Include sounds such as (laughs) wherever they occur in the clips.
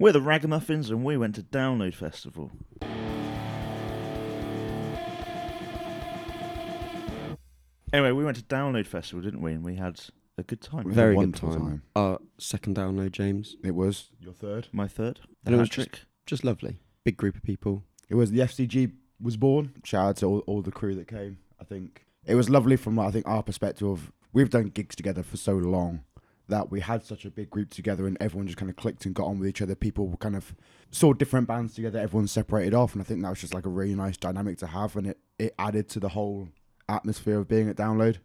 We're the Ragamuffins, and we went to Download Festival. Anyway, we went to Download Festival, didn't we? And we had a good time. We had a Very good wonderful time. time. Our second download, James. It was your third. My third. And it was Hat-trick. Just lovely. Big group of people. It was the FCG was born. Shout out to all, all the crew that came. I think it was lovely from I think our perspective. Of, we've done gigs together for so long that we had such a big group together, and everyone just kind of clicked and got on with each other. People were kind of saw different bands together. Everyone separated off, and I think that was just like a really nice dynamic to have, and it it added to the whole atmosphere of being at Download.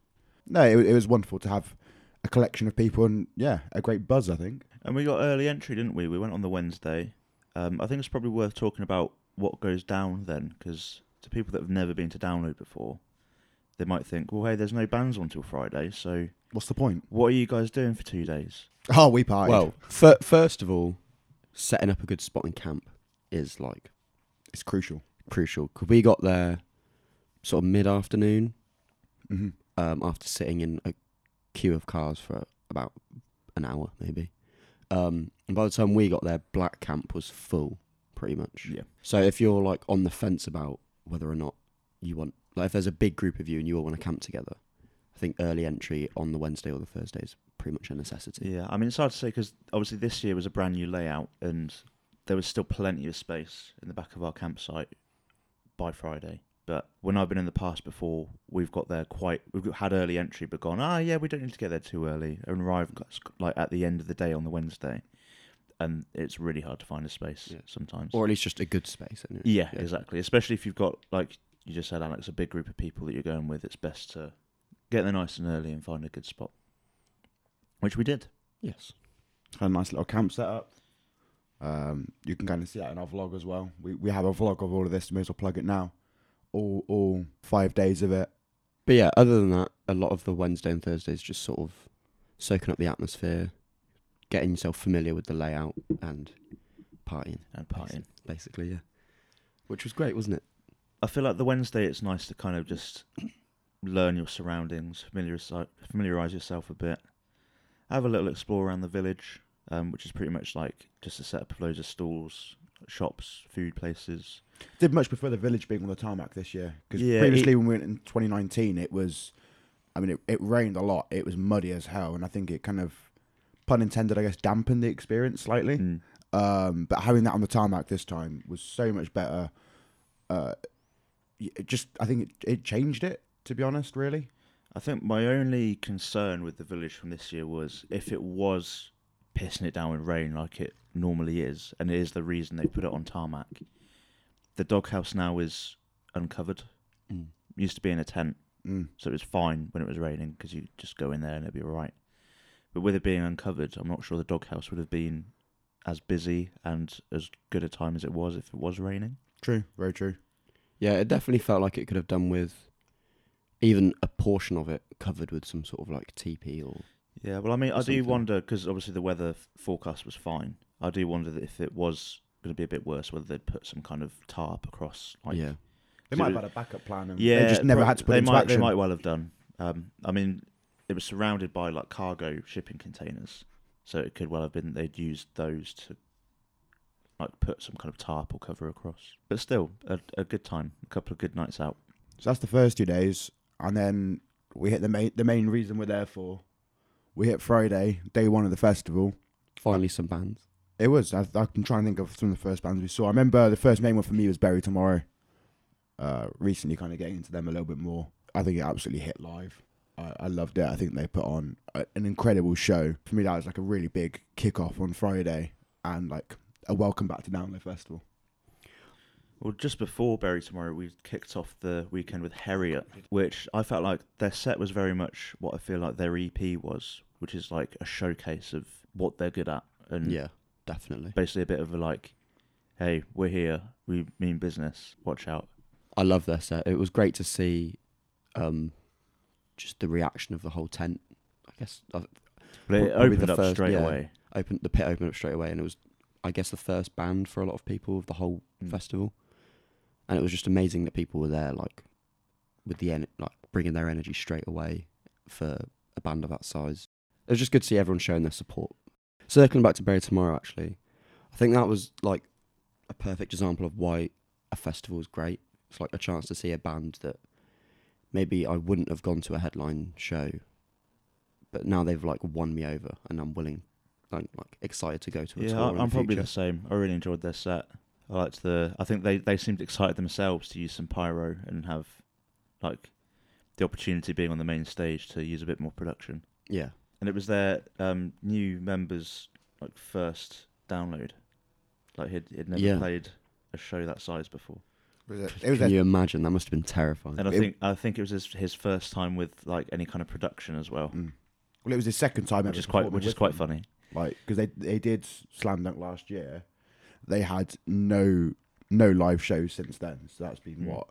No, it, it was wonderful to have a collection of people, and yeah, a great buzz. I think. And we got early entry, didn't we? We went on the Wednesday. Um, I think it's probably worth talking about what goes down then, because to people that have never been to Download before, they might think, well, hey, there's no bands on till Friday, so What's the point? what are you guys doing for two days? Oh, we partied. Well, fir- first of all, setting up a good spot in camp is like it's crucial. Crucial because we got there sort of mid afternoon hmm um, after sitting in a queue of cars for about an hour, maybe. Um, and by the time we got there, Black Camp was full, pretty much. Yeah. So if you're like on the fence about whether or not you want, like, if there's a big group of you and you all want to camp together, I think early entry on the Wednesday or the Thursday is pretty much a necessity. Yeah, I mean, it's hard to say because obviously this year was a brand new layout and there was still plenty of space in the back of our campsite by Friday. But when I've been in the past before, we've got there quite, we've had early entry, but gone, ah, yeah, we don't need to get there too early and arrive like at the end of the day on the Wednesday. And it's really hard to find a space Yeah. sometimes. Or at least just a good space. Anyway. yeah, exactly. Especially if you've got, like you just said, Alex, a big group of people that you're going with, it's best to get there nice and early and find a good spot. Which we did. Yes. Had a nice little camp set up. Um, you can kind of see that in our vlog as well. We we have a vlog of all of this. May as well plug it now. All all five days of it. But yeah, other than that, a lot of the Wednesday and Thursdays just sort of soaking up the atmosphere, getting yourself familiar with the layout, and partying, And partying. basically, yeah. Which was great, wasn't it? I feel like the Wednesday it's nice to kind of just learn your surroundings, familiarize familiarize yourself a bit, have a little explore around the village, um, which is pretty much like just a setup of loads of stalls, shops, food places. Did much prefer the village being on the tarmac this year because Yeah, previously it- when we went in 2019, it was. I mean, it, it rained a lot. It was muddy as hell, and I think it kind of, pun intended, I guess, dampened the experience slightly. Mm. Um, but having that on the tarmac this time was so much better. Uh, it just, I think it, it changed it. To be honest, really. I think my only concern with the village from this year was if it was pissing it down with rain like it normally is, and it is the reason they put it on tarmac. The doghouse now is uncovered. Mm. Used to be in a tent. Mm. so it was fine when it was raining because you just go in there and it'd be all right. But with it being uncovered, I'm not sure the doghouse would have been as busy and as good a time as it was if it was raining. True. Very true. Yeah, it definitely felt like it could have done with even a portion of it covered with some sort of like teepee or Yeah, well, I mean, I do wonder because obviously the weather f- forecast was fine. I do wonder that if it was going to be a bit worse, whether they'd put some kind of tarp across. Like, yeah. They might have had a backup plan. And yeah, they just never prob- had to put they it into might, action. They might well have done. Um, I mean, it was surrounded by like cargo shipping containers, so it could well have been they'd used those to like put some kind of tarp or cover across. But still, a, a good time, a couple of good nights out. So that's the first two days, and then we hit the main the main reason we're there for. We hit Friday, day one of the festival. Finally some bands. It was. I, I can try and think of some of the first bands we saw. I remember the first main one for me was Bury Tomorrow. Uh, recently, kind of getting into them a little bit more. I think it absolutely hit live. I, I loved it. I think they put on a, an incredible show. For me, that was like a really big kickoff on Friday and like a welcome back to Download Festival. Well, just before Bury Tomorrow, we kicked off the weekend with Heriot, which I felt like their set was very much what I feel like their EP was, which is like a showcase of what they're good at. And Yeah, definitely. basically a bit of a like, hey, we're here, we mean business, watch out. I love their set. It was great to see um just the reaction of the whole tent. I guess I But it opened the up first- straight yeah. away. opened the pit opened up straight away and it was I guess the first band for a lot of people of the whole Mm. festival. And it was just amazing that people were there like with the en- like bringing their energy straight away for a band of that size. It was just good to see everyone showing their support. Circling back to Bury Tomorrow actually. I think that was like a perfect example of why a festival is great. It's like a chance to see a band that maybe I wouldn't have gone to a headline show, but now they've like won me over, and I'm willing, like, like excited to go to a Yeah, tour. I- in I'm the probably future. the same. I really enjoyed their set. I liked the. I think they they seemed excited themselves to use some pyro and have like the opportunity being on the main stage to use a bit more production. yeah. And it was their um, new members like first download. Like he'd, he'd never Yeah. played a show that size before. Was it, it was Can their- you imagine? That must have been terrifying. And I It- think I think it was his his first time with like any kind of production as well, Mm. Well, it was his second time which ever is quite which is quite them. funny. Like because they they did Slam Dunk last year, they had no no live shows since then. So that's been Mm. what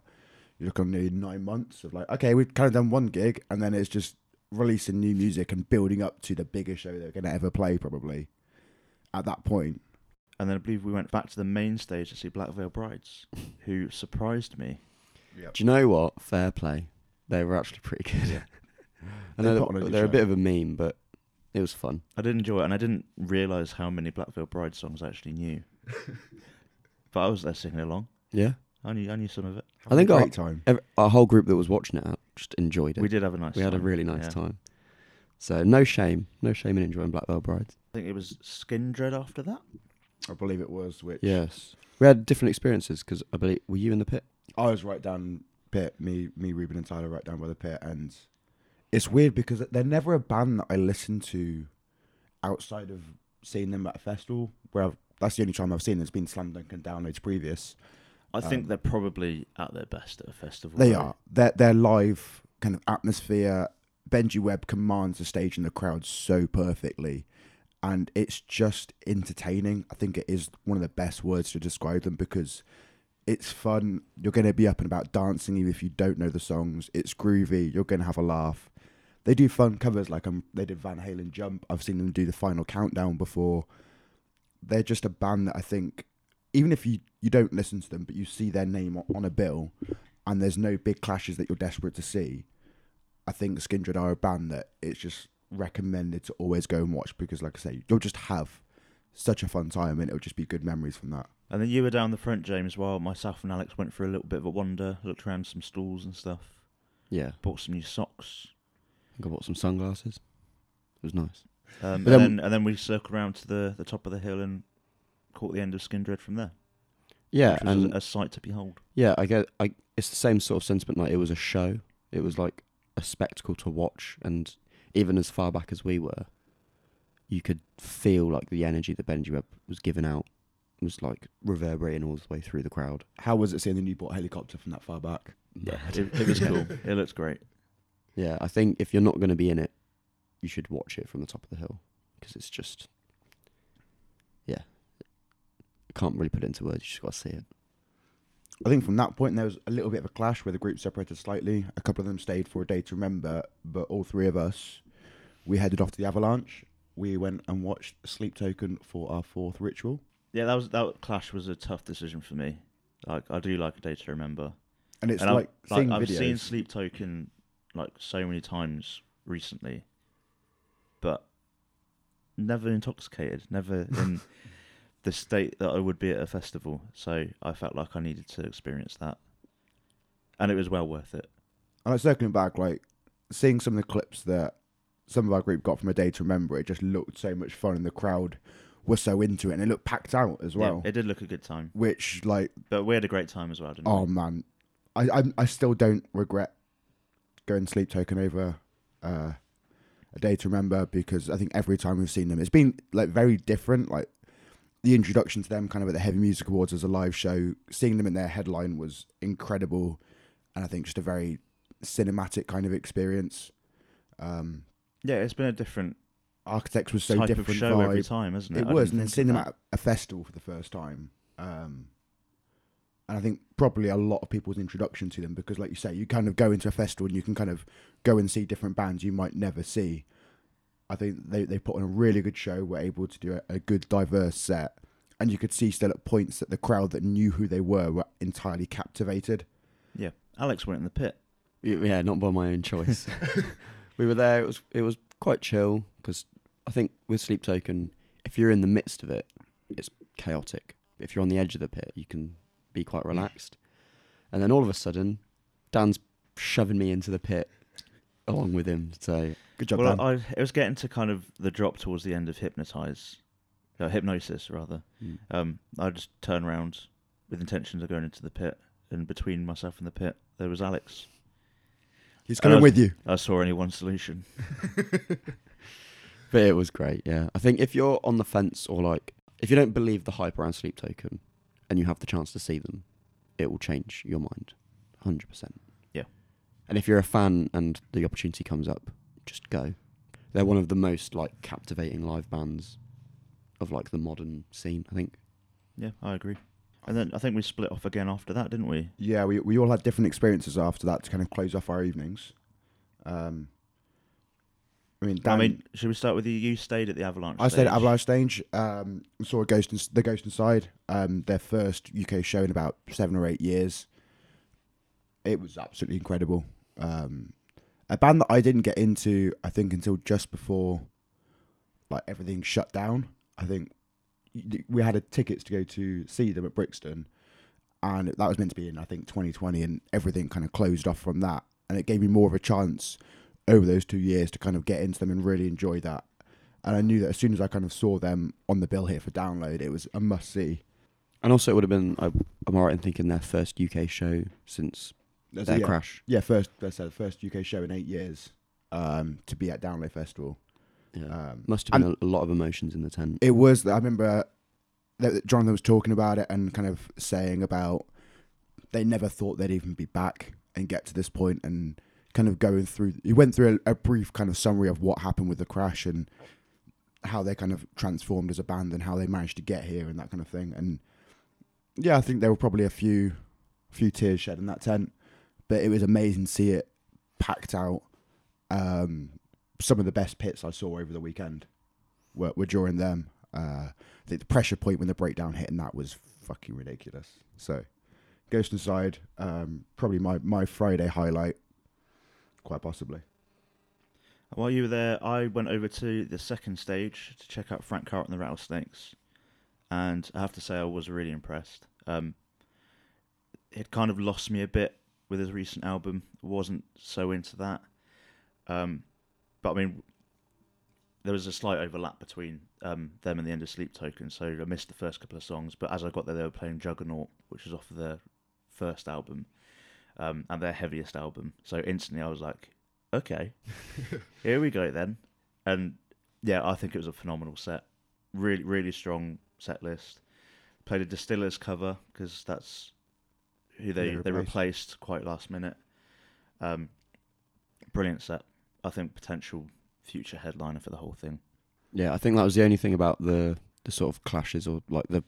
you look on nearly nine months of like okay we've kind of done one gig and then it's just releasing new music and building up to the biggest show they're going to ever play probably at that point. And then I believe we went back to the main stage to see Black Veil Brides, who surprised me. Yeah. Do you know what? Fair play. They were actually pretty good. Yeah. (laughs) I They know put on a they're, they're a bit of a meme, but it was fun. I did enjoy it, and I didn't realise how many Black Veil Bride songs I actually knew. (laughs) but I was there singing along. Yeah. I knew I knew some of it. I think a I- great time. Every, our whole group that was watching it out just enjoyed it. We did have a nice. We had a time, really nice yeah. time. So no shame, no shame in enjoying Black Veil Brides. I think it was Skindred after that. I believe it was which Yes, we had different experiences because I believe were you in the pit? I was right down pit. Me, me, Ruben, and Tyler right down by the pit, and it's weird because they're never a band that I listen to outside of seeing them at a festival. Where I've, that's the only time I've seen them. It's been Slam Dunk and downloads previous. I think Um, they're probably at their best at a festival. They are. Their their live kind of atmosphere. Benji Webb commands the stage and the crowd so perfectly, and it's just entertaining. I think it is one of the best words to describe them because it's fun. You're going to be up and about dancing even if you don't know the songs. It's groovy. You're going to have a laugh. They do fun covers like um, they did Van Halen Jump. I've seen them do the final countdown before. They're just a band that I think, even if you, you don't listen to them, but you see their name on- on a bill, and there's no big clashes that you're desperate to see, I think Skindred are a band that it's just recommended to always go and watch because, like I say, you'll just have such a fun time and it'll just be good memories from that. And then you were down the front, James, while myself and Alex went for a little bit of a wander, looked around some stalls and stuff, Yeah, bought some new socks. I think bought some sunglasses. It was nice. Um, and then, then- and then we circled around to the, the top of the hill and caught the end of Skindred from there. Yeah, which was and a, a sight to behold. yeah, I get. I it's the same sort of sentiment. Like it was a show. It was like a spectacle to watch, and even as far back as we were, you could feel like the energy that Benji Webb was giving out was like reverberating all the way through the crowd. How was it seeing the Newport helicopter from that far back? Yeah, it, it was (laughs) cool. It looks great. Yeah, I think if you're not going to be in it, you should watch it from the top of the hill because it's just, yeah, I can't really put it into words. You just got to see it. I think from that point there was a little bit of a clash where the group separated slightly. A couple of them stayed for a day to remember, but all three of us, we headed off to the Avalanche. We went and watched Sleep Token for our fourth ritual. Yeah, that was that clash was a tough decision for me. Like I do like a day to remember. And it's and I'm- like, seeing I've videos. seen Sleep Token like so many times recently, but never intoxicated, never in (laughs) the state that I would be at a festival. So I felt like I needed to experience that, and it was well worth it. And like circling back, like seeing some of the clips that some of our group got from a day to remember, it just looked so much fun, and the crowd was so into it, and it looked packed out as well. yeah, it did look a good time, which, like, but we had a great time as well, didn't oh we? man, I I, I still don't regret going sleep token over uh, a day to remember because I think every time we've seen them, it's been like very different. Like the introduction to them, kind of at the Heavy Music Awards as a live show, seeing them in their headline was incredible, and I think just a very cinematic kind of experience. Um, Yeah, it's been a different Architects was so different of show every time, isn't it? It I was, and then seeing them at a festival for the first time. Um, and I think probably a lot of people's introduction to them because, like you say, you kind of go into a festival and you can kind of go and see different bands you might never see. I think they, they put on a really good show, were able to do a, a good, diverse set. And you could see still at points that the crowd that knew who they were were entirely captivated. Yeah, Alex went in the pit. Yeah, not by my own choice. (laughs) (laughs) we were there. It was it was quite chill because I think with Sleep Token, if you're in the midst of it, it's chaotic. If you're on the edge of the pit, you can be quite relaxed. And then all of a sudden, Dan's shoving me into the pit along with him. So Good job, well, Dan. I, it was getting to kind of the drop towards the end of hypnotize, uh, hypnosis rather. mm. Um, I just turned around with intentions of going into the pit, and between myself and the pit, there was Alex. He's coming with you. I saw only one solution. (laughs) (laughs) But it was great, yeah. I think if you're on the fence or like if you don't believe the hype around Sleep Token and you have the chance to see them, it will change your mind. Hundred percent. Yeah. And if you're a fan and the opportunity comes up, just go. They're one of the most like captivating live bands of like the modern scene, I think. Yeah, I agree. And then I think we split off again after that, didn't we? Yeah, we we all had different experiences after that to kind of close off our evenings. Um, I mean, Dan, I mean, should we start with you? You stayed at the Avalanche. I stayed at. Avalanche Stage. Um, saw a Ghost, in, the Ghost Inside. Um, their first UK show in about seven or eight years. It was absolutely incredible. Um, a band that I didn't get into, I think, until just before, like everything shut down. I think we had a tickets to go to see them at Brixton, and that was meant to be in I think 2020, and everything kind of closed off from that. And it gave me more of a chance over those two years to kind of get into them and really enjoy that. And I knew that as soon as I kind of saw them on the bill here for download, it was a must see. And also it would have been I am alright in thinking their first UK show since their yeah, crash. yeah, first that's the first UK show in eight years um, to be at Download Festival. Yeah. Um, Must have been a, a lot of emotions in the tent. it was. I remember that Jonathan was talking about it and kind of saying about they never thought they'd even be back and get to this point and kind of going through. He went through a, a brief kind of summary of what happened with the crash and how they kind of transformed as a band and how they managed to get here and that kind of thing. And yeah, I think there were probably a few few tears shed in that tent, but it was amazing to see it packed out. Um, some of the best pits I saw over the weekend were, were during them. Uh, I think the pressure point when the breakdown hit and that was fucking ridiculous. So, Ghost Inside, um, probably my, my Friday highlight, quite possibly. While you were there, I went over to the second stage to check out Frank Carter and the Rattlesnakes, and I have to say I was really impressed. Um, it kind of lost me a bit with his recent album. wasn't so into that, um, but I mean, there was a slight overlap between um, them and the End of Sleep Token, so I missed the first couple of songs. But as I got there, they were playing Juggernaut, which was off of their first album, um, and their heaviest album. So instantly, I was like, okay, (laughs) here we go then. And yeah, I think it was a phenomenal set. Really, really strong set list. Played a Distillers cover because that's who they, They they replaced. replaced quite last minute. Um, brilliant set. I think potential future headliner for the whole thing. Yeah, I think that was the only thing about the the sort of clashes or like the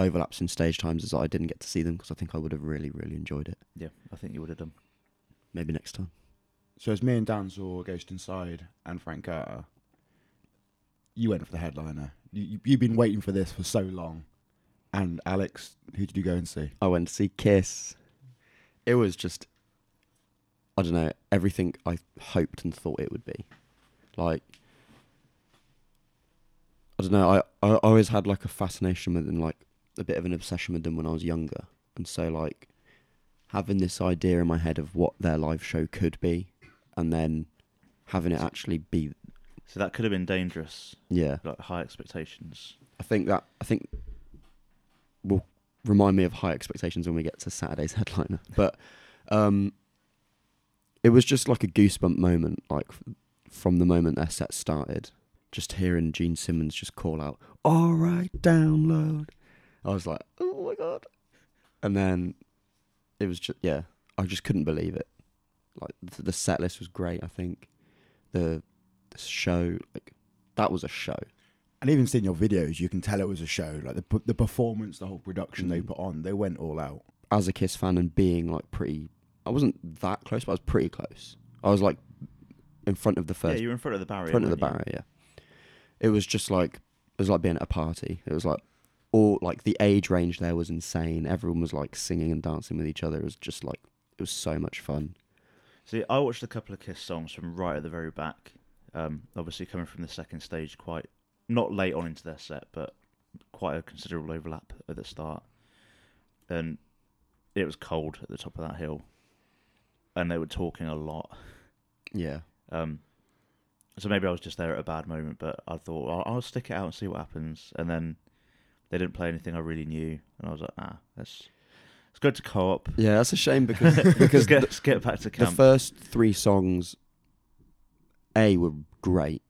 overlaps in stage times is that I didn't get to see them because I think I would have really really enjoyed it. Yeah, I think you would have done. Maybe next time. So, as me and Dan saw Ghost Inside and Frank Carter, you went for the headliner. You, you, you've been waiting for this for so long. And Alex, who did you go and see? I went to see Kiss. It was just, I don't know, everything I hoped and thought it would be. Like, I don't know, I, I always had like a fascination with them, like a bit of an obsession with them when I was younger. And so, like, having this idea in my head of what their live show could be and then having it actually be, So that could have been dangerous, yeah. like high expectations. I think that, I think will remind me of high expectations when we get to Saturday's (laughs) headliner. But um, it was just like a goosebump moment, like from the moment their set started. Just hearing Gene Simmons just call out, "All right, download." I was like, "Oh my god!" And then it was just yeah, I just couldn't believe it. Like the, the set list was great. I think the, the show, like that was a show. And even seeing your videos, you can tell it was a show. Like the the performance, the whole production they Mm. put on, they went all out. as a Kiss fan and being like pretty, I wasn't that close, but I was pretty close. I was like in front of the first. yeah, first, you were in front of the barrier. front of the you? barrier. Yeah, it was just like it was like being at a party. It was like all like the age range there was insane. Everyone was like singing and dancing with each other. It was just like it was so much fun. See, I watched a couple of Kiss songs from right at the very back. Um, obviously coming from the second stage, quite not late on into their set, but quite a considerable overlap at the start, and it was cold at the top of that hill, and they were talking a lot. Yeah. Um, so maybe I was just there at a bad moment, but I thought I'll, I'll stick it out and see what happens. And then they didn't play anything I really knew, and I was like, ah, that's it's good to co-op. Yeah, that's a shame because (laughs) because let's get, the, get back to the first three songs, a were great,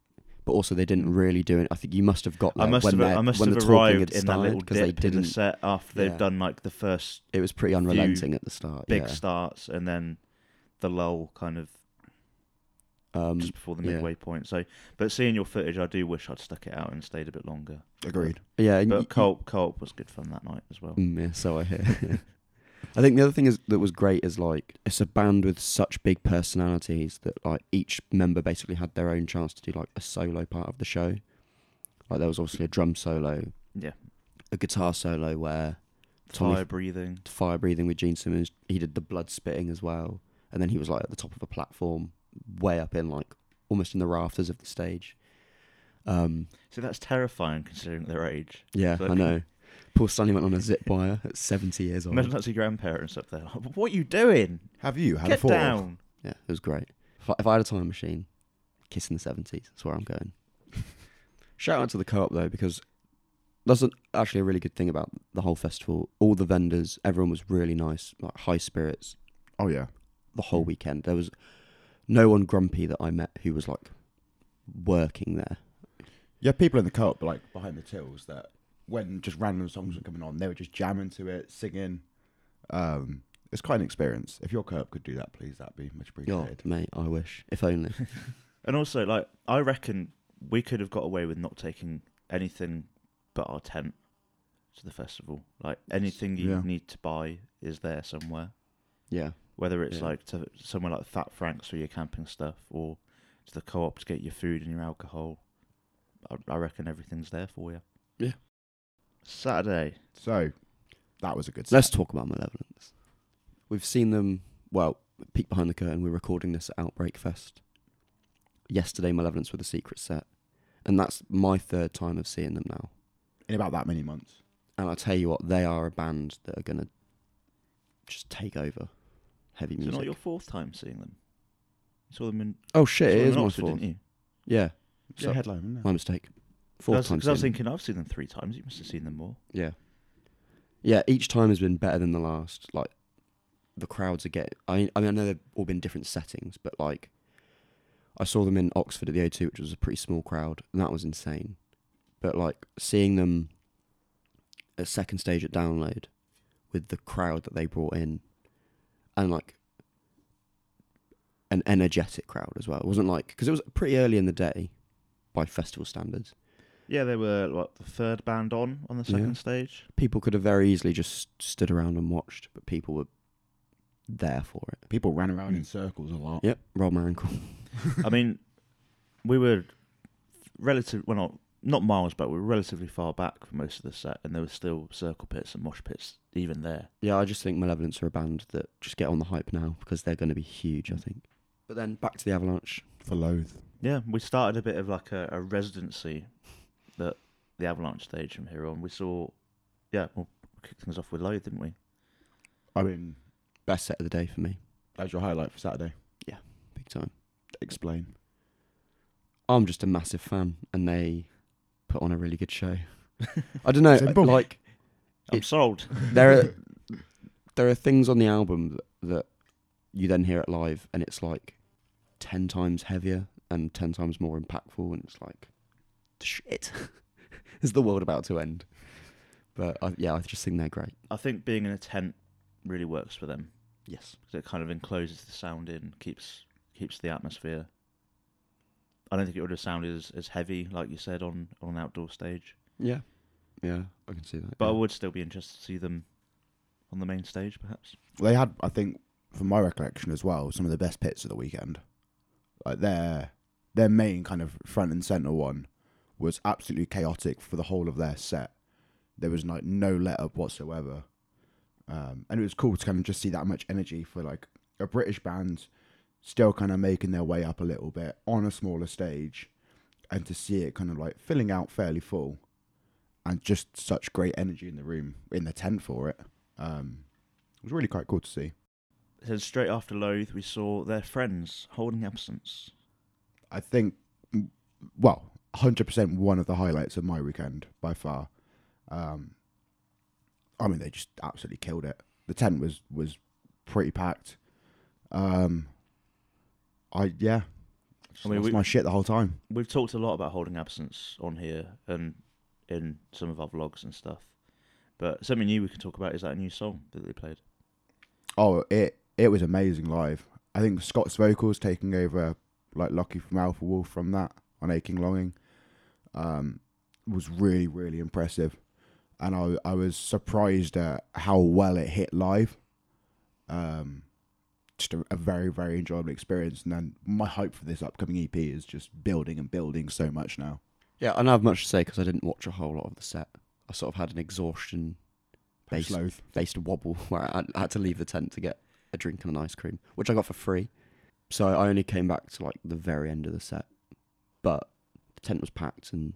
but also they didn't really do it. I think you must have got I must when have I must when have arrived in that little dip they in the didn't. set after they've Yeah. done like the first It was pretty unrelenting at the start. big yeah. starts and then the lull kind of Um, just before the yeah. midway point. So, but seeing your footage, I do wish I'd stuck it out and stayed a bit longer. Agreed. yeah, and But co-op, co-op was good fun that night as well. Mm, yeah, so I hear. (laughs) I think the other thing is that was great is like it's a band with such big personalities that like each member basically had their own chance to do like a solo part of the show. Like there was obviously a drum solo, Yeah, a guitar solo where Tommy- fire breathing. fire breathing with Gene Simmons. He did the blood spitting as well, and then he was like at the top of a platform, way up in like almost in the rafters of the stage. Um, So that's terrifying considering their age. yeah, But- I know. Paul Stanley went on a zip wire at seventy years old. Imagine that's your grandparents up there. Like, what are you doing? Have you had a Get fall? down. Yeah, it was great. If I, if I had a time machine, kiss in the seventies. That's where I'm going. (laughs) Shout out to the co-op though, because that's a, actually a really good thing about the whole festival. All the vendors, everyone was really nice, like high spirits Oh yeah. the whole weekend. There was no one grumpy that I met who was like working there. Yeah, people in the co-op like behind the tills that when just random songs were coming on, they were just jamming to it, singing. Um, it's quite an experience. If your co-op could do that, please, that'd be much Oh, appreciated. mate, I wish. If only. (laughs) And also, like, I reckon we could have got away with not taking anything but our tent to the festival. Like, anything you Yeah. need to buy is there somewhere. yeah. Whether it's Yeah. like to somewhere like Fat Frank's for your camping stuff, or to the co-op to get your food and your alcohol. I, I reckon everything's there for you. Yeah. Saturday. So that was a good. Let's talk about Malevolence. We've seen them. Well, peek behind the curtain. We're recording this at Outbreak Fest. Yesterday, Malevolence with a secret set, and that's my third time of seeing them now. in about that many months. And I tell you what, they are a band that are gonna just take over heavy Is it not your fourth time seeing them? You saw them in. oh shit! saw It them my Oxford, fault. didn't you? Yeah, Yeah, So- headline. Isn't it? my mistake. Fourth Because I, time. was- 'cause I was seeing them. thinking I've seen them three times. You must have seen them more. Yeah. Yeah, each time has been better than the last. Like the crowds are getting I I mean I know they've all been different settings, but like I saw them in Oxford at the O2, which was a pretty small crowd, and that was insane. But like seeing them at second stage at download with the crowd that they brought in and like an energetic crowd as well. It wasn't like because it was pretty early in the day by festival standards. Yeah, they were what the third band on on the Yeah. second stage. people could have very easily just stood around and watched, but people were there for it. People ran around in circles a lot. Yep, rolled my ankle. I mean, we were relative. Well, not not miles back. We were relatively far back for most of the set, and there were still circle pits and mosh pits even there. Yeah, I just think Malevolence are a band that just get on the hype now because they're going to be huge, I think. But then back to the Avalanche. For Loathe. Yeah, we started a bit of like a, a residency that the Avalanche stage from here on. We saw, yeah, we'll kick things off with Loathe, didn't we? I mean, Best set of the day for me, that's your highlight for Saturday. Yeah, big time. Explain. I'm just a massive fan, and they put on a really good show. I don't know, (laughs) Simple. like I'm It- sold. there are (laughs) there are things on the album that, that you then hear it live, and it's like ten times heavier and ten times more impactful, and it's like shit. (laughs) Is the world about to end? But I, yeah, I just think they're great. I think being in a tent really works for them Yes. because it kind of encloses the sound in, keeps keeps the atmosphere. I don't think it would have sounded as, as heavy, like you said, on, on an outdoor stage. Yeah. Yeah, I can see that. But I would still be interested to see them on the main stage, perhaps. They had, I think, from my recollection as well, some of the best pits of the weekend. Like their their main kind of front and center one was absolutely chaotic for the whole of their set. There was like no let up whatsoever, um, and it was cool to kind of just see that much energy for like a British band still kind of making their way up a little bit on a smaller stage, and to see it kind of like filling out fairly full. and just such great energy in the room in the tent for it. Um, it was really quite cool to see. So straight after Loathe, we saw their friends holding absence. I think, well, 100% one of the highlights of my weekend by far. Um, I mean, they just absolutely killed it. The tent was was pretty packed. Um, I yeah, I mean, we- my shit the whole time. We've talked a lot about holding absence on here and in some of our vlogs and stuff. But something new we can talk about is that new song that they played. Oh, it it was amazing live. I think Scott's vocals taking over like Lochie from Alpha Wolf from that on Aching Longing um, was really really impressive, and I I was surprised at how well it hit live. Um, just a, a very very enjoyable experience, and then my hope for this upcoming EP is just building and building so much now. Yeah, I don't have much to say because I didn't watch a whole lot of the set. I sort of had an exhaustion based based wobble (laughs) where I had, I had to leave the tent to get a drink and an ice cream, which I got for free. So I only came back to like the very end of the set, but the tent was packed and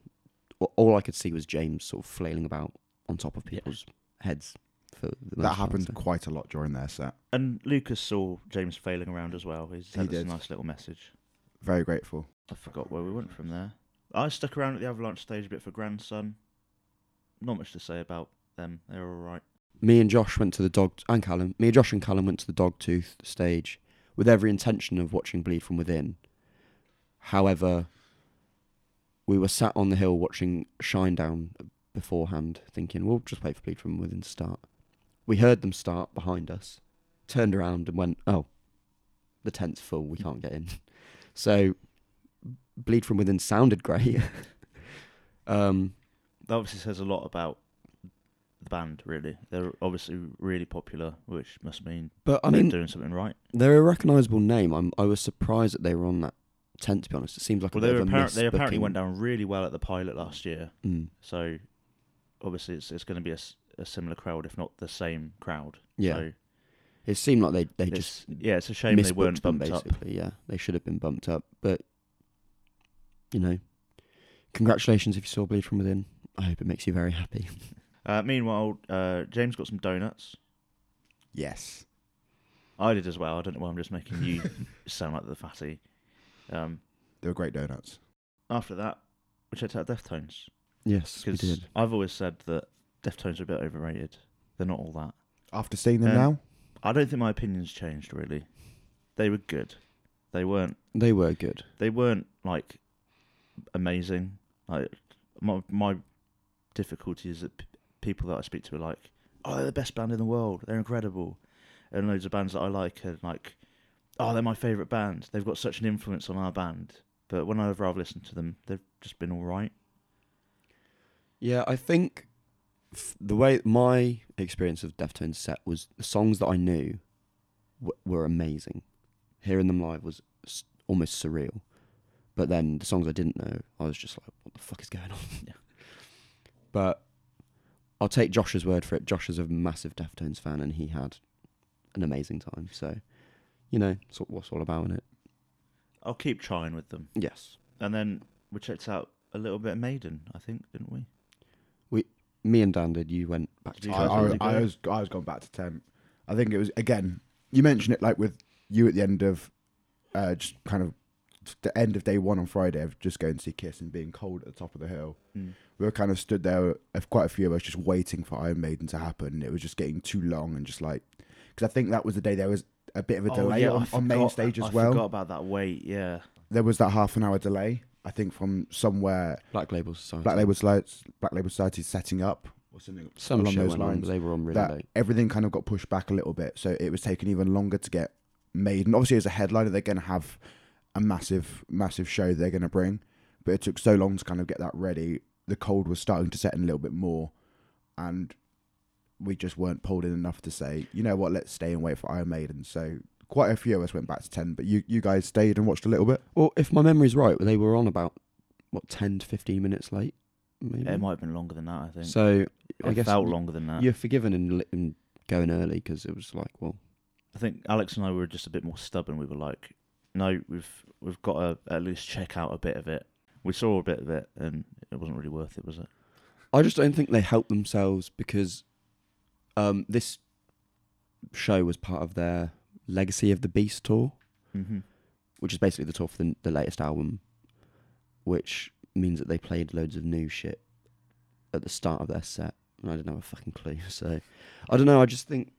all I could see was James sort of flailing about on top of Yeah. people's heads. For the That part, happened so- quite a lot during their set. And Lucas saw James failing around as well. He's He sent us a nice little message. Very grateful. I forgot where we went from there. I stuck around at the Avalanche stage a bit for Grandson. Not much to say about them. They're all right. me and Josh went to the dog and Callum. Me, and Josh, and Callum went to the Dogtooth stage with every intention of watching Bleed from Within. However, we were sat on the hill watching Shinedown beforehand, thinking we'll just wait for Bleed from Within to start. We heard them start behind us, turned around and went, "Oh, the tent's full. We can't get in." (laughs) So, Bleed from Within sounded great. (laughs) um, That obviously says a lot about the band, really. They're obviously really popular, which must mean but I they're mean, doing something right. They're a recognisable name. I'm, I was surprised that they were on that tent. To be honest, it seems like Well, a they, bit were of a apparent, they apparently went down really well at the pilot last year. Mm, So obviously it's it's going to be a, a similar crowd, if not the same crowd. yeah, So it seemed like they they just yeah, it's a shame they weren't them bumped up. Yeah, they should have been bumped up. But you know, congratulations if you saw Bleed from Within. I hope it makes you very happy. (laughs) Uh, meanwhile, uh, James got some donuts. Yes. I did as well. I don't know why I'm just making you (laughs) sound like the fatty. Um, They were great donuts. after that, we checked out Deftones yes, we because did. I've always said that Deftones are a bit overrated. They're not all that. After seeing them Um, now, I don't think my opinion's changed really. They were good. They weren't. They were good. They weren't like amazing. Like my my difficulty is that p- people that I speak to are like, "Oh, they're the best band in the world. They're incredible," and loads of bands that I like are like, "Oh, they're my favorite band. They've got such an influence on our band." But whenever I've listened to them, they've just been all right. Yeah, I think the way my experience of Deftones set was the songs that I knew w- were amazing. Hearing them live was s- almost surreal. But then the songs I didn't know, I was just like, what the fuck is going on? (laughs) Yeah. But I'll take Josh's word for it. Josh is a massive Deftones fan and he had an amazing time. So, you know, it's what's all about in it. I'll keep trying with them. Yes. And then we checked out a little bit of Maiden, I think, didn't we? Me and Dan did. You went back to you I, I, I was I was going back to ten. I think it was again. You mentioned it like with you at the end of, uh, just kind of the end of day one on Friday of just going to see Kiss and being cold at the top of the hill. Mm. We were kind of stood there, uh, quite a few of us, just waiting for Iron Maiden to happen. It was just getting too long and just like because I think that was the day there was a bit of a Oh, delay yeah, I on, on main stage as well. I well. forgot about that wait, yeah. There was that half an hour delay. I think from somewhere Black Label Society. Black Label Society, Black Label Society setting up or something Some along those lines. they were on really that late. everything kind of got pushed back a little bit, so it was taking even longer to get made. And obviously, as a headliner, they're going to have a massive, massive show they're going to bring, but it took so long to kind of get that ready. The cold was starting to set in a little bit more, and we just weren't pulled in enough to say, you know what, let's stay and wait for Iron Maiden. So quite a few of us went back to ten, but you you guys stayed and watched a little bit. Well, if my memory's right, they were on about what ten to fifteen minutes late. Maybe. It might have been longer than that, I think. so I it guess felt longer than that. You're forgiven in, in going early because it was like, well, I think Alex and I were just a bit more stubborn. We were like, no, we've we've got to at least check out a bit of it. We saw a bit of it, and it wasn't really worth it, was it? I just don't think they helped themselves because um, this show was part of their Legacy of the Beast tour, Mm-hmm. which is basically the tour for the, the latest album, which means that they played loads of new shit at the start of their set. And I didn't have a fucking clue. (laughs) So I don't know. I just think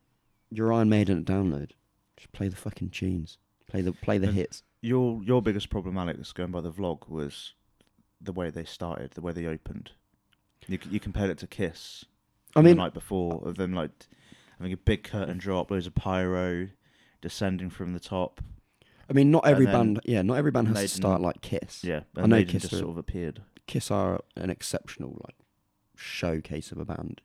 your Iron Maiden at download. Just play the fucking tunes. Play the play the And- hits. Your your biggest problem, Alex, going by the vlog, was the way they started, the way they opened. You you compared it to Kiss. I mean, the night before of them like having a big curtain drop, loads of pyro, descending from the top. I mean, not every band. Yeah, not every band has Maiden- to start like Kiss. Yeah, I know Maiden Kiss just are- sort of appeared. Kiss are an exceptional like showcase of a band,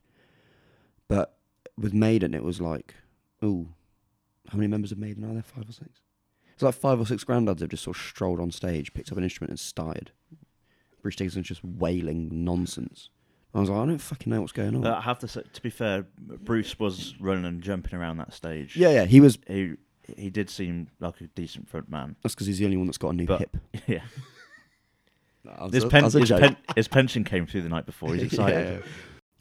but with Maiden it was like, ooh, how many members of Maiden are there? Five or six. It's like five or six granddads have just sort of strolled on stage, picked up an instrument, and started. Bruce Dickinson's just wailing nonsense. I was like, I don't fucking know what's going on. Uh, I have to say, to be fair, Bruce was running and jumping around that stage. yeah, yeah, he was. he he did seem like a decent front man. That's because he's the only one that's got a new But- hip. (laughs) Yeah, his, pen, that was a his, pen, his pension came through the night before. He's (laughs) excited. Yeah.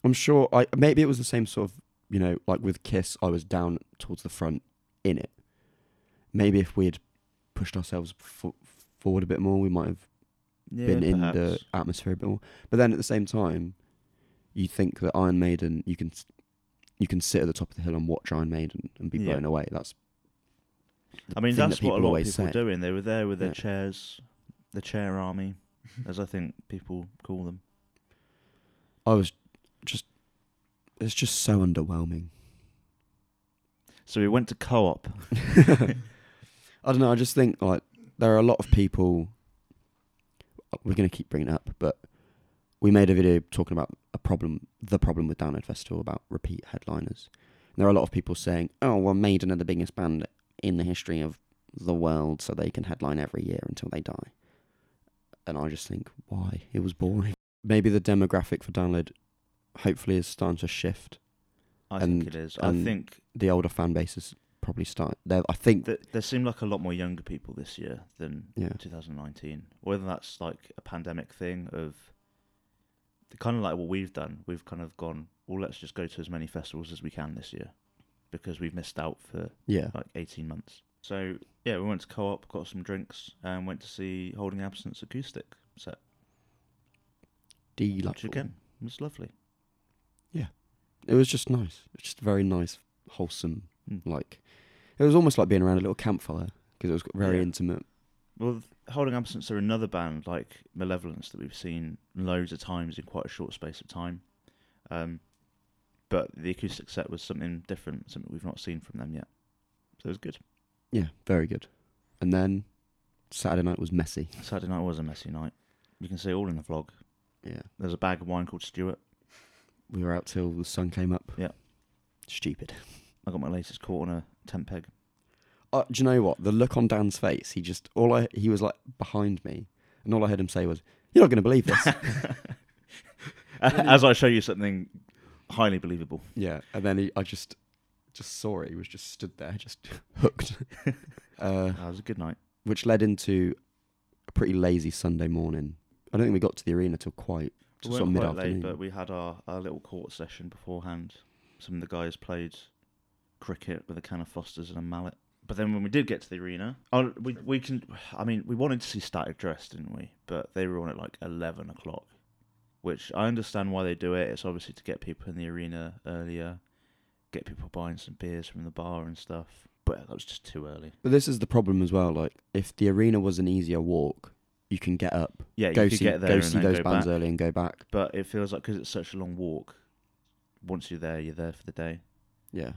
I'm sure. I maybe it was the same sort of you know like with Kiss. I was down towards the front in it. Maybe if we had pushed ourselves fo- forward a bit more, we might have Yeah, been in the atmosphere a bit more. But then at the same time, you think that Iron Maiden, you can you can sit at the top of the hill and watch Iron Maiden and be Yeah. blown away. That's I mean, thing that's that what a people lot of always people say. are doing. They were there with their Yeah. chairs, the chair army, mm-hmm. as I think people call them. I was just it's just so underwhelming. So we went to co-op. (laughs) I don't know. I just think like there are a lot of people. We're going to keep bringing it up, but we made a video talking about a problem, the problem with Download Festival about repeat headliners. And there are a lot of people saying, "Oh, well, Maiden are the biggest band in the history of the world, so they can headline every year until they die." And I just think, why? It was boring. Maybe the demographic for Download, hopefully, is starting to shift. I And- think it is. I think The older fan base is probably start. There, I think. there seemed like a lot more younger people this year than Yeah. 2019. Whether that's like a pandemic thing of kind of like what we've done. We've kind of gone, well, let's just go to as many festivals as we can this year because we've missed out for Yeah. like 18 months. So yeah, we went to co-op, got some drinks, and went to see Holding Absence acoustic set, which Delightful. again was lovely. Yeah, it was just nice. It's just very nice, wholesome. Mm. Like it was almost like being around a little campfire because it was very Yeah. intimate. Well, Holding Absence are another band like Malevolence that we've seen loads of times in quite a short space of time. Um, but the acoustic set was something different, something we've not seen from them yet. So it was good. Yeah, very good. And then Saturday night was messy. Saturday night was a messy night. You can see it all in the vlog. Yeah, There's a bag of wine called Stuart. we were out till the sun came up. Yeah. stupid. I got my latest caught on a tent peg. Uh, do you know what? The look on Dan's face. He just all I he was like behind me, and all I heard him say was, "You're not going to believe this." (laughs) As I show you something highly believable. yeah, and then he, I just just saw it. He was just stood there, just (laughs) hooked. (laughs) uh, That was a good night. which led into a pretty lazy Sunday morning. I don't think we got to the arena till quite We sort of mid afternoon. but we had our, our little court session beforehand. Some of the guys played cricket with a can of Fosters and a mallet. But then when we did get to the arena, oh, we we can. I mean, we wanted to see Static Dress, didn't we? But they were on at like eleven o'clock, which I understand why they do it. It's obviously to get people in the arena earlier, get people buying some beers from the bar and stuff. But that was just too early. But this is the problem as well. Like, if the arena was an easier walk, you can get up, Yeah, go you could see, get there go and see then those go bands back. early and go back. But it feels like because it's such a long walk. Once you're there, you're there for the day. Yeah,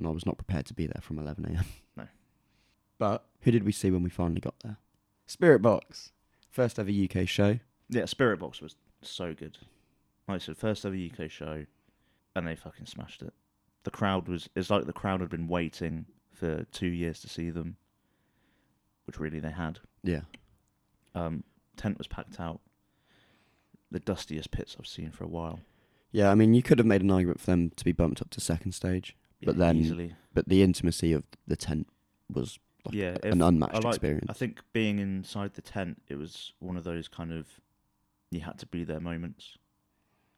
and I was not prepared to be there from 11 a.m. (laughs) No. But who did we see when we finally got there? Spiritbox, first ever UK show. Yeah, Spiritbox was so good. Like I said, first ever UK show, and they fucking smashed it. The crowd was. It's like the crowd had been waiting for two years to see them, which really they had. Yeah, Um, tent was packed out. The dustiest pits I've seen for a while. yeah. I mean, you could have made an argument for them to be bumped up to second stage, But Yeah, then- easily, but the intimacy of the tent was like yeah, an unmatched I like- experience. I think being inside the tent, it was one of those kind of you had to be there moments.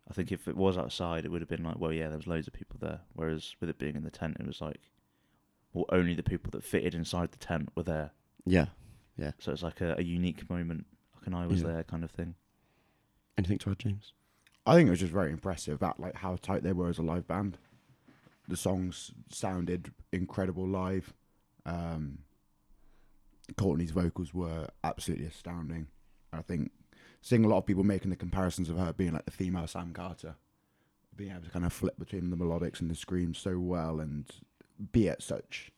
I think if it was outside, it would have been like, well, yeah, there was loads of people there. Whereas with it being in the tent, it was like, well, only the people that fitted inside the tent were there. Yeah, yeah. So it's like a, a unique moment, like an I was Yeah. there kind of thing. Anything to add, James? I think it was just very impressive that like how tight they were as a live band. The songs sounded incredible live. Um, Courtney's vocals were absolutely astounding. I think seeing a lot of people making the comparisons of her being like the female Sam Carter, being able to kind of flip between the melodics and the screams so well and be at such,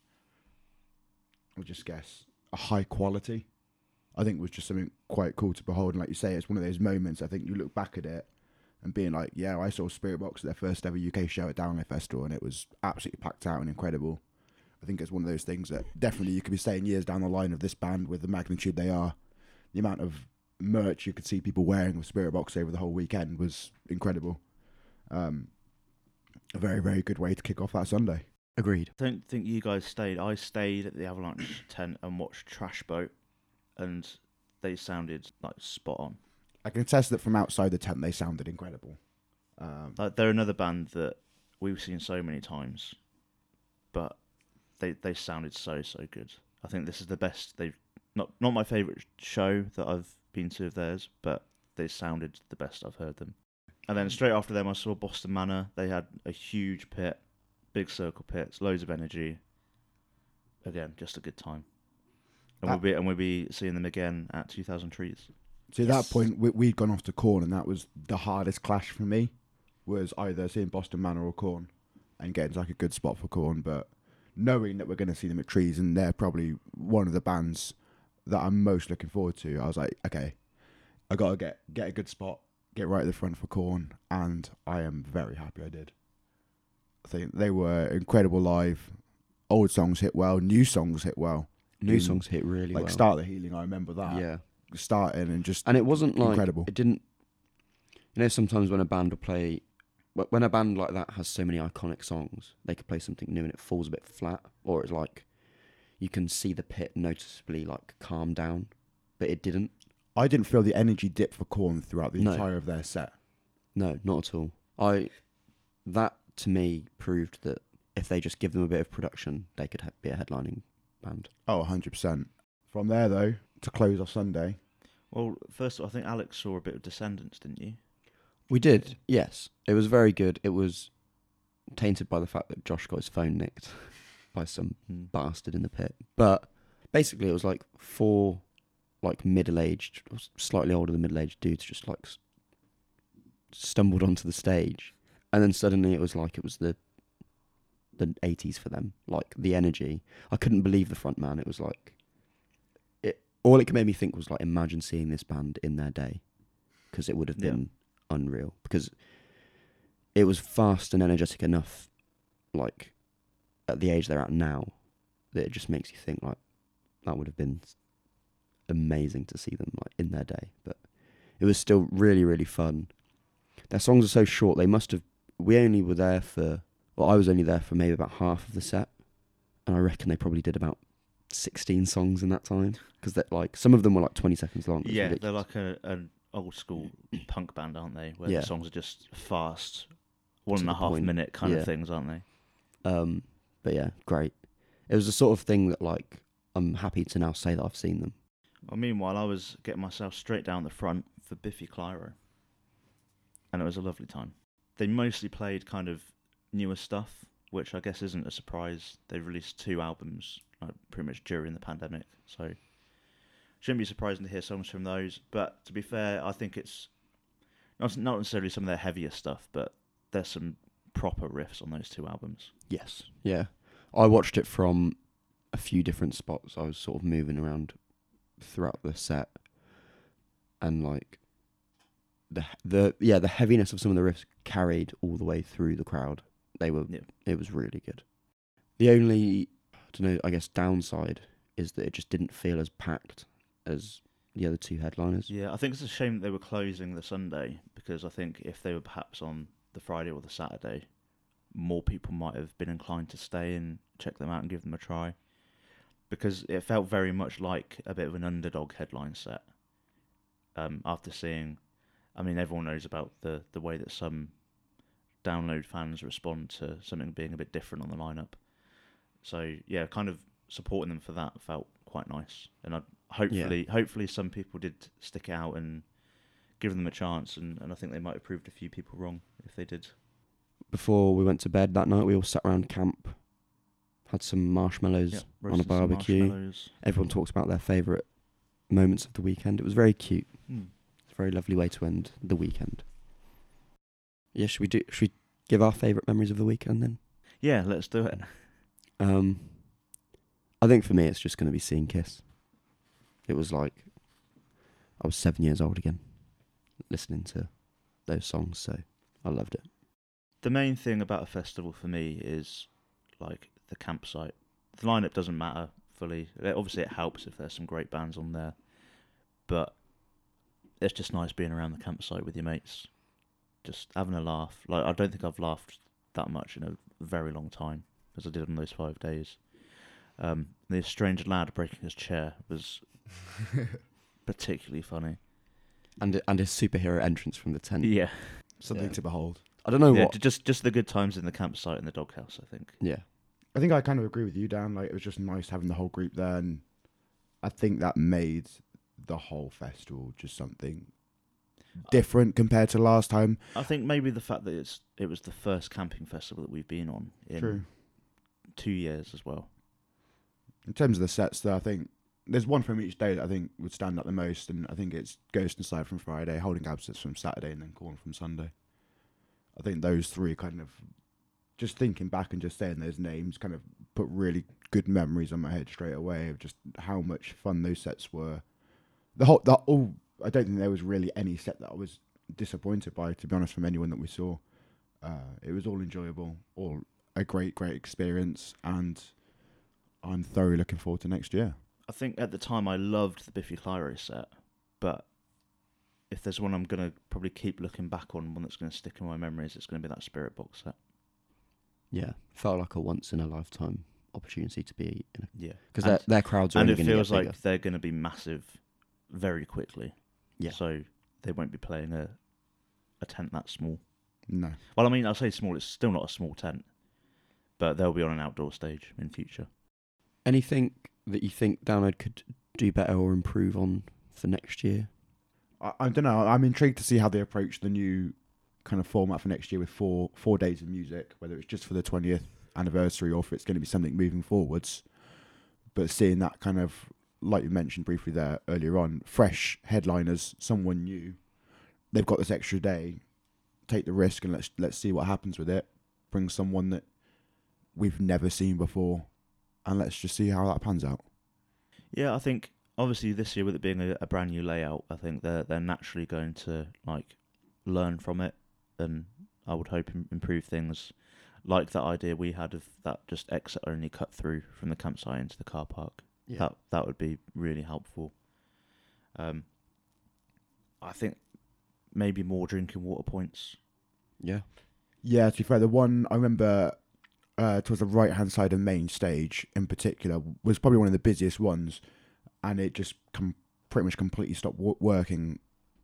I'll just guess, a high quality. I think was just something quite cool to behold. And like you say, it's one of those moments. I think you look back at it and being like, yeah, I saw Spiritbox at their first ever UK show at Download Festival, and it was absolutely packed out and incredible. I think it's one of those things that definitely you could be saying years down the line of this band with the magnitude they are, the amount of merch you could see people wearing with Spiritbox over the whole weekend was incredible. Um, a very, very good way to kick off that Sunday. Agreed. I don't think you guys stayed. I stayed at the Avalanche (clears throat) tent and watched Trash Boat, and they sounded like spot on. I can attest that from outside the tent they sounded incredible. Um, Like they're another band that we've seen so many times, but they they sounded so so good. I think this is the best they've not not my favorite show that I've been to of theirs, but they sounded the best I've heard them. And then straight after them, I saw Boston Manor. They had a huge pit, big circle pits, loads of energy. Again, just a good time. And we'll be and we'll be seeing them again at Two Thousand Trees. So at Yes. that point, we, we'd gone off to Korn, and that was the hardest clash for me. Was either seeing Boston Manor or Korn, and getting to like a good spot for Korn. But knowing that we're going to see them at Trees, and they're probably one of the bands that I'm most looking forward to, I was like, okay, I got to get get a good spot, get right at the front for Korn, and I am very happy I did. I think they were incredible live. Old songs hit well, new songs hit well. New Mm. songs hit really well. like well. Start the Healing, I remember that. Yeah. Starting and just And it wasn't like Incredible. it didn't. You know, sometimes when a band will play, when a band like that has so many iconic songs, they could play something new and it falls a bit flat, or it's like you can see the pit noticeably like calm down, but it didn't. I didn't feel the energy dip for Korn throughout the No. entire of their set. No, not at all. I that to me proved that if they just give them a bit of production, they could ha- be a headlining band. Oh, 100%. From there, though, to close off Sunday, Well, first of all, I think Alex saw a bit of Descendents, didn't you? We did, yes. It was very good. It was tainted by the fact that Josh got his phone nicked (laughs) by some Hmm. bastard in the pit. But basically, it was like four, like middle-aged, slightly older than middle-aged dudes just like s- stumbled onto the stage, and then suddenly it was like it was the the eighties for them. Like the energy, I couldn't believe the front man. It was like it. All it made me think was like, imagine seeing this band in their day, because it would have Yeah. been unreal. Because it was fast and energetic enough, like at the age they're at now, that it just makes you think like that would have been amazing to see them like in their day. But it was still really really fun. Their songs are so short. They must have. We only were there for. Well, I was only there for maybe about half of the set, and I reckon they probably did about sixteen songs in that time because that like some of them were like twenty seconds long. Yeah, ridiculous. they're like a, an old school (clears throat) punk band, aren't they? Where Yeah. the songs are just fast, one To and a half point. minute kind Yeah. of things, aren't they? Um, but yeah, great. It was the sort of thing that like I'm happy to now say that I've seen them. Well, meanwhile, I was getting myself straight down the front for Biffy Clyro, and it was a lovely time. They mostly played kind of newer stuff, which I guess isn't a surprise. They released two albums like, pretty much during the pandemic, so shouldn't be surprising to hear songs from those. But to be fair, I think it's not not necessarily some of their heavier stuff, but there's some proper riffs on those two albums. Yes. Yeah. I watched it from a few different spots. I was sort of moving around throughout the set, and like the the yeah the heaviness of some of the riffs carried all the way through the crowd. They were Yeah. it was really good. The only I don't know I guess downside is that it just didn't feel as packed as the other two headliners. Yeah, I think it's a shame that they were closing the Sunday because I think if they were perhaps on the Friday or the Saturday, more people might have been inclined to stay and check them out and give them a try. Because it felt very much like a bit of an underdog headline set. Um, after seeing I mean, everyone knows about the the way that some download fans respond to something being a bit different on the lineup. So yeah, kind of supporting them for that felt quite nice, and I hopefully hopefully some people did stick out and give them a chance, and, and I think they might have proved a few people wrong if they did. Before we went to bed that night, we all sat around camp, had some marshmallows Yeah, on a barbecue. marshmallows. Everyone talks about their favourite moments of the weekend. It was very cute. Hmm. It's a very lovely way to end the weekend. Yeah, should we do? Should we give our favourite memories of the weekend then? Yeah, let's do it. Um, I think for me, it's just going to be seeing Kiss. It was like I was seven years old again, listening to those songs. So I loved it. The main thing about a festival for me is like the campsite. The lineup doesn't matter fully. Obviously, it helps if there's some great bands on there, but it's just nice being around the campsite with your mates, just having a laugh. Like I don't think I've laughed that much in a very long time as I did on those five days. Um, the strange lad breaking his chair was (laughs) particularly funny. And and his superhero entrance from the tent. Yeah, Something Yeah. to behold. I don't know yeah, what. just just the good times in the campsite and the doghouse. I think. Yeah, I think I kind of agree with you, Dan. Like it was just nice having the whole group there, and I think that made the whole festival just something different compared to last time. I think maybe the fact that it's it was the first camping festival that we've been on in True. two years as well. In terms of the sets, though, I think there's one from each day that I think would stand out the most, and I think it's Ghost Inside from Friday, Holding Absence from Saturday, and then Korn from Sunday. I think those three kind of, just thinking back and just saying those names, kind of put really good memories on my head straight away of just how much fun those sets were. The whole, the all, I don't think there was really any set that I was disappointed by, to be honest, from anyone that we saw. Uh, it was all enjoyable, all a great, great experience, and I'm thoroughly looking forward to next year. I think at the time I loved the Biffy Clyro set, but if there's one I'm gonna probably keep looking back on, one that's gonna stick in my memories, it's gonna be that Spiritbox set. yeah. Felt like a once in a lifetime opportunity to be in Yeah, because And- their their crowds are and it feels get bigger. like they're gonna be massive very quickly. Yeah. So they won't be playing a a tent that small. No. Well, I mean, I say small. It's still not a small tent, but they'll be on an outdoor stage in future. Anything that you think Download could do better or improve on for next year? I, I don't know. I'm intrigued to see how they approach the new kind of format for next year with four four days of music, whether it's just for the 20th anniversary or if it's going to be something moving forwards. But seeing that kind of, like you mentioned briefly there earlier on, fresh headliners, someone new, they've got this extra day. Take the risk and let's let's see what happens with it. Bring someone that we've never seen before, and let's just see how that pans out. Yeah, I think obviously this year with it being a, a brand new layout, I think they're they're naturally going to like learn from it, and I would hope improve things, like that idea we had of that just exit only cut through from the campsite into the car park. Yeah. That that would be really helpful. Um, I think maybe more drinking water points. yeah. Yeah, to be fair, the one I remember uh, towards the right hand side of main stage in particular was probably one of the busiest ones, and it just com- pretty much completely stopped w- working.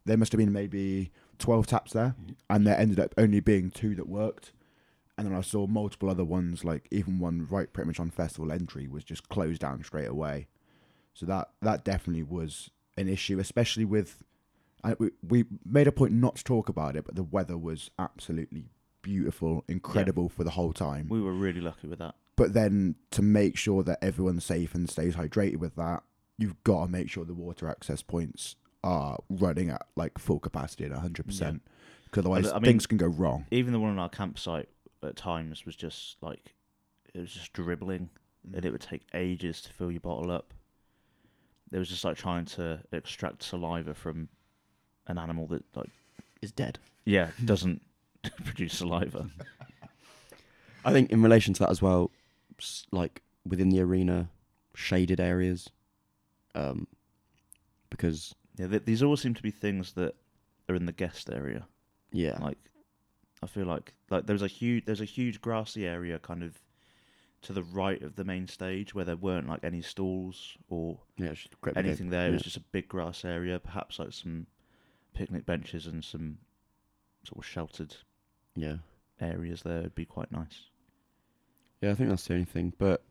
There must have been maybe 12 taps there, and there ended up only being two that worked. And then I saw multiple other ones, like even one right pretty much on festival entry was just closed down straight away. So that that definitely was an issue, especially with. I, we, we made a point not to talk about it, but the weather was absolutely beautiful, incredible for the whole time. We were really lucky with that. But then to make sure that everyone's safe and stays hydrated with that, you've got to make sure the water access points are running at like full capacity at 100%. Because otherwise, I mean- things can go wrong. Even the one on our campsite at times was just like it was just dribbling, mm. and it would take ages to fill your bottle up. It was just like trying to extract saliva from an animal that like Is dead. yeah doesn't (laughs) produce saliva. I think in relation to that as well, s- like within the arena, shaded areas, um, because Yeah, th- these all seem to be things that are in the guest area. yeah, Like I feel like like there's a huge there's a huge grassy area kind of to the right of the main stage where there weren't like any stalls or yeah, it's just great anything there. It was yeah. just a big grass area, perhaps like some picnic benches and some sort of sheltered Yeah. areas there would be quite nice. Yeah, I think that's the only thing. But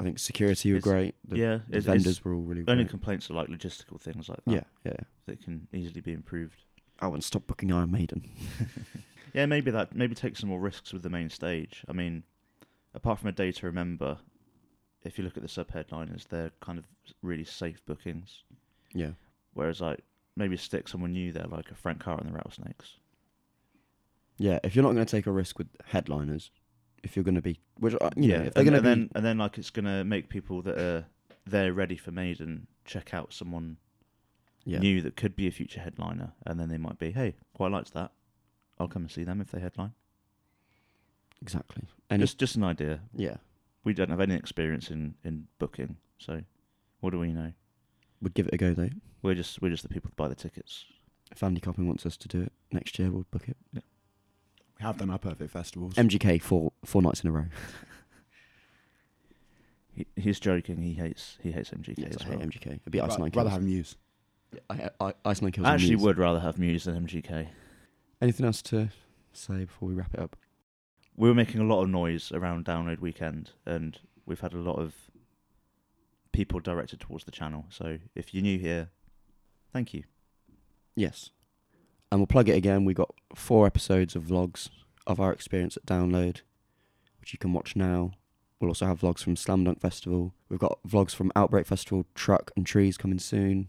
I think security were It's- great. The, yeah, the vendors were all really only great. complaints are like logistical things like that yeah, yeah. that can easily be improved. I wouldn't stop booking Iron Maiden. (laughs) Yeah, maybe that maybe take some more risks with the main stage. I mean, apart from a day to remember, if you look at the sub headliners, they're kind of really safe bookings. Yeah. Whereas like maybe stick someone new there, like a Frank Carter and the Rattlesnakes. Yeah, if you're not going to take a risk with headliners, if you're going to be, which uh, you know, if they're and, going to and be, then and then like it's gonna make people that are there ready for Maiden check out someone yeah, new that could be a future headliner, and then they might be, hey, quite liked that. I'll come and see them if they headline. exactly. And just just an idea. yeah, We don't have any experience in, in booking, so what do we know? would give it a go though. We're just we're just the people that buy the tickets. If Andy Copping wants us to do it next year, we'll book it. We have done our perfect festivals. MGK four four nights in a row. He, he's joking. He hates he hates MGK Yes, as I well. hate MGK. It'd be Ice Ra- Nine rather Kills. have Muse. I, I, Ice Nine Kills. I and actually Muse. would rather have Muse than MGK. Anything else to say before we wrap it up? We were making a lot of noise around download weekend, and we've had a lot of people directed towards the channel. So if you're new here, thank you. Yes. And we'll plug it again. We got four episodes of vlogs of our experience at Download, which you can watch now. We'll also have vlogs from Slam Dunk Festival. We've got vlogs from Outbreak Festival, Truck and Trees coming soon.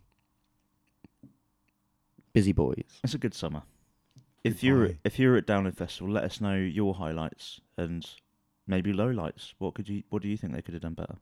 Busy boys. It's a good summer. If you're Goodbye. if you're at Download Festival, let us know your highlights and maybe lowlights. What could you what do you think they could have done better?